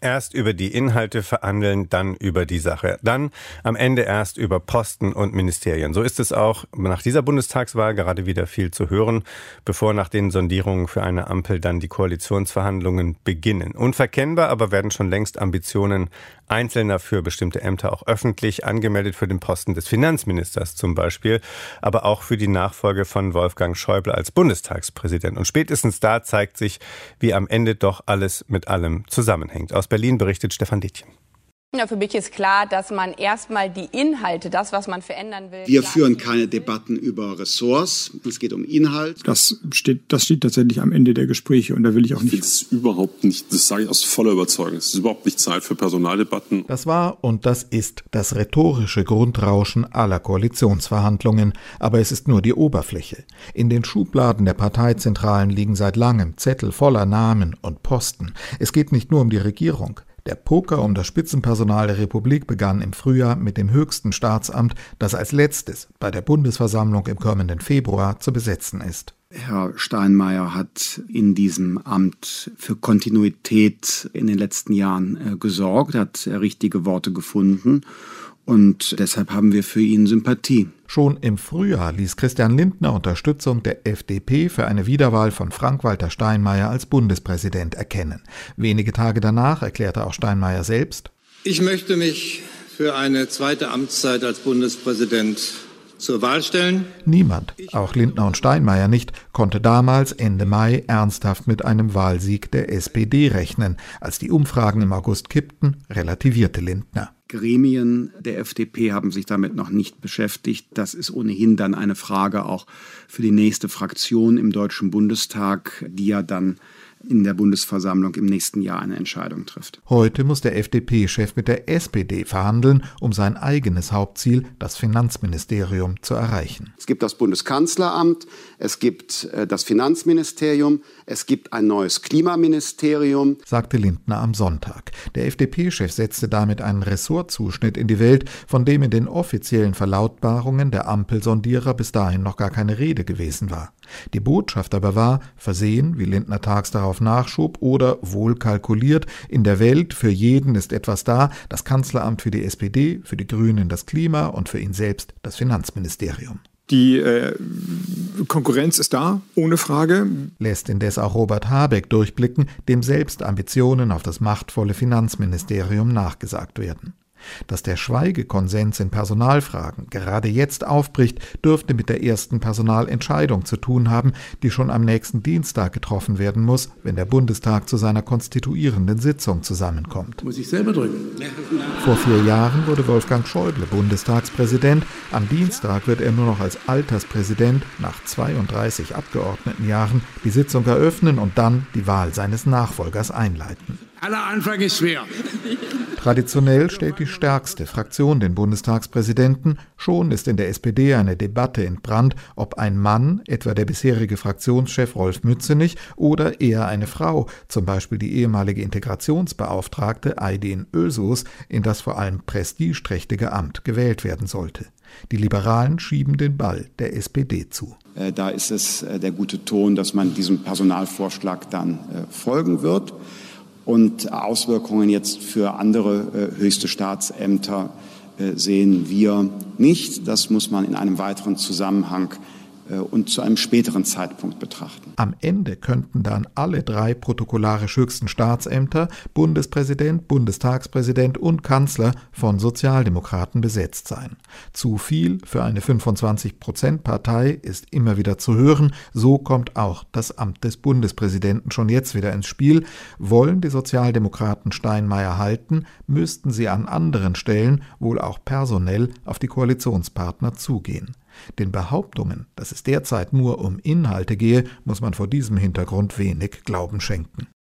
Erst über die Inhalte verhandeln, dann über die Sache. Dann am Ende erst über Posten und Ministerien. So ist es auch nach dieser Bundestagswahl gerade wieder viel zu hören, bevor nach den Sondierungen für eine Ampel dann die Koalitionsverhandlungen beginnen. Unverkennbar aber werden schon längst Ambitionen Einzelner für bestimmte Ämter auch öffentlich angemeldet für den Posten des Finanzministers zum Beispiel, aber auch für die Nachfolge von Wolfgang Schäuble als Bundestagspräsident. Und spätestens da zeigt sich, wie am Ende doch alles mit allem zusammenhängt. Aus Berlin berichtet Stefan Dittchen. Ja, für mich ist klar, dass man erstmal die Inhalte, das, was man verändern will. Wir führen keine Debatten über Ressorts. Es geht um Inhalt. Das steht, das steht tatsächlich am Ende der Gespräche und da will ich auch nicht. Ich ist überhaupt nicht, das sage ich aus voller Überzeugung. Es ist überhaupt nicht Zeit für Personaldebatten. Das war und das ist das rhetorische Grundrauschen aller Koalitionsverhandlungen. Aber es ist nur die Oberfläche. In den Schubladen der Parteizentralen liegen seit langem Zettel voller Namen und Posten. Es geht nicht nur um die Regierung. Der Poker um das Spitzenpersonal der Republik begann im Frühjahr mit dem höchsten Staatsamt, das als letztes bei der Bundesversammlung im kommenden Februar zu besetzen ist. Herr Steinmeier hat in diesem Amt für Kontinuität in den letzten Jahren äh, gesorgt, hat richtige Worte gefunden und deshalb haben wir für ihn Sympathie. Schon im Frühjahr ließ Christian Lindner Unterstützung der FDP für eine Wiederwahl von Frank-Walter Steinmeier als Bundespräsident erkennen. Wenige Tage danach erklärte auch Steinmeier selbst, ich möchte mich für eine zweite Amtszeit als Bundespräsident zur Wahl stellen. Niemand, auch Lindner und Steinmeier nicht, konnte damals Ende Mai ernsthaft mit einem Wahlsieg der SPD rechnen. Als die Umfragen im August kippten, relativierte Lindner. Gremien der FDP haben sich damit noch nicht beschäftigt. Das ist ohnehin dann eine Frage auch für die nächste Fraktion im Deutschen Bundestag, die ja dann in der Bundesversammlung im nächsten Jahr eine Entscheidung trifft. Heute muss der FDP-Chef mit der SPD verhandeln, um sein eigenes Hauptziel, das Finanzministerium, zu erreichen. Es gibt das Bundeskanzleramt, es gibt äh, das Finanzministerium, es gibt ein neues Klimaministerium, sagte Lindner am Sonntag. Der FDP-Chef setzte damit einen Ressortzuschnitt in die Welt, von dem in den offiziellen Verlautbarungen der Ampelsondierer bis dahin noch gar keine Rede gewesen war. Die Botschaft aber war, versehen, wie Lindner tags darauf nachschob, oder wohl kalkuliert, in der Welt für jeden ist etwas da, das Kanzleramt für die SPD, für die Grünen das Klima und für ihn selbst das Finanzministerium. Die äh, Konkurrenz ist da, ohne Frage. Lässt indes auch Robert Habeck durchblicken, dem selbst Ambitionen auf das machtvolle Finanzministerium nachgesagt werden. Dass der Schweigekonsens in Personalfragen gerade jetzt aufbricht, dürfte mit der ersten Personalentscheidung zu tun haben, die schon am nächsten Dienstag getroffen werden muss, wenn der Bundestag zu seiner konstituierenden Sitzung zusammenkommt. Muss ich selber drücken. Vor vier Jahren wurde Wolfgang Schäuble Bundestagspräsident. Am Dienstag wird er nur noch als Alterspräsident nach 32 Abgeordnetenjahren die Sitzung eröffnen und dann die Wahl seines Nachfolgers einleiten. Aller Anfang ist schwer. Traditionell stellt die stärkste Fraktion den Bundestagspräsidenten. Schon ist in der SPD eine Debatte entbrannt, ob ein Mann, etwa der bisherige Fraktionschef Rolf Mützenich, oder eher eine Frau, zum Beispiel die ehemalige Integrationsbeauftragte Aydin Ösus, in das vor allem prestigeträchtige Amt gewählt werden sollte. Die Liberalen schieben den Ball der SPD zu. Äh, da ist es äh, der gute Ton, dass man diesem Personalvorschlag dann äh, folgen wird und Auswirkungen jetzt für andere äh, höchste Staatsämter äh, sehen wir nicht. Das muss man in einem weiteren Zusammenhang und zu einem späteren Zeitpunkt betrachten. Am Ende könnten dann alle drei protokollarisch höchsten Staatsämter, Bundespräsident, Bundestagspräsident und Kanzler, von Sozialdemokraten besetzt sein. Zu viel für eine 25-Prozent-Partei ist immer wieder zu hören. So kommt auch das Amt des Bundespräsidenten schon jetzt wieder ins Spiel. Wollen die Sozialdemokraten Steinmeier halten, müssten sie an anderen Stellen wohl auch personell auf die Koalitionspartner zugehen. Den Behauptungen, dass es derzeit nur um Inhalte gehe, muss man vor diesem Hintergrund wenig Glauben schenken.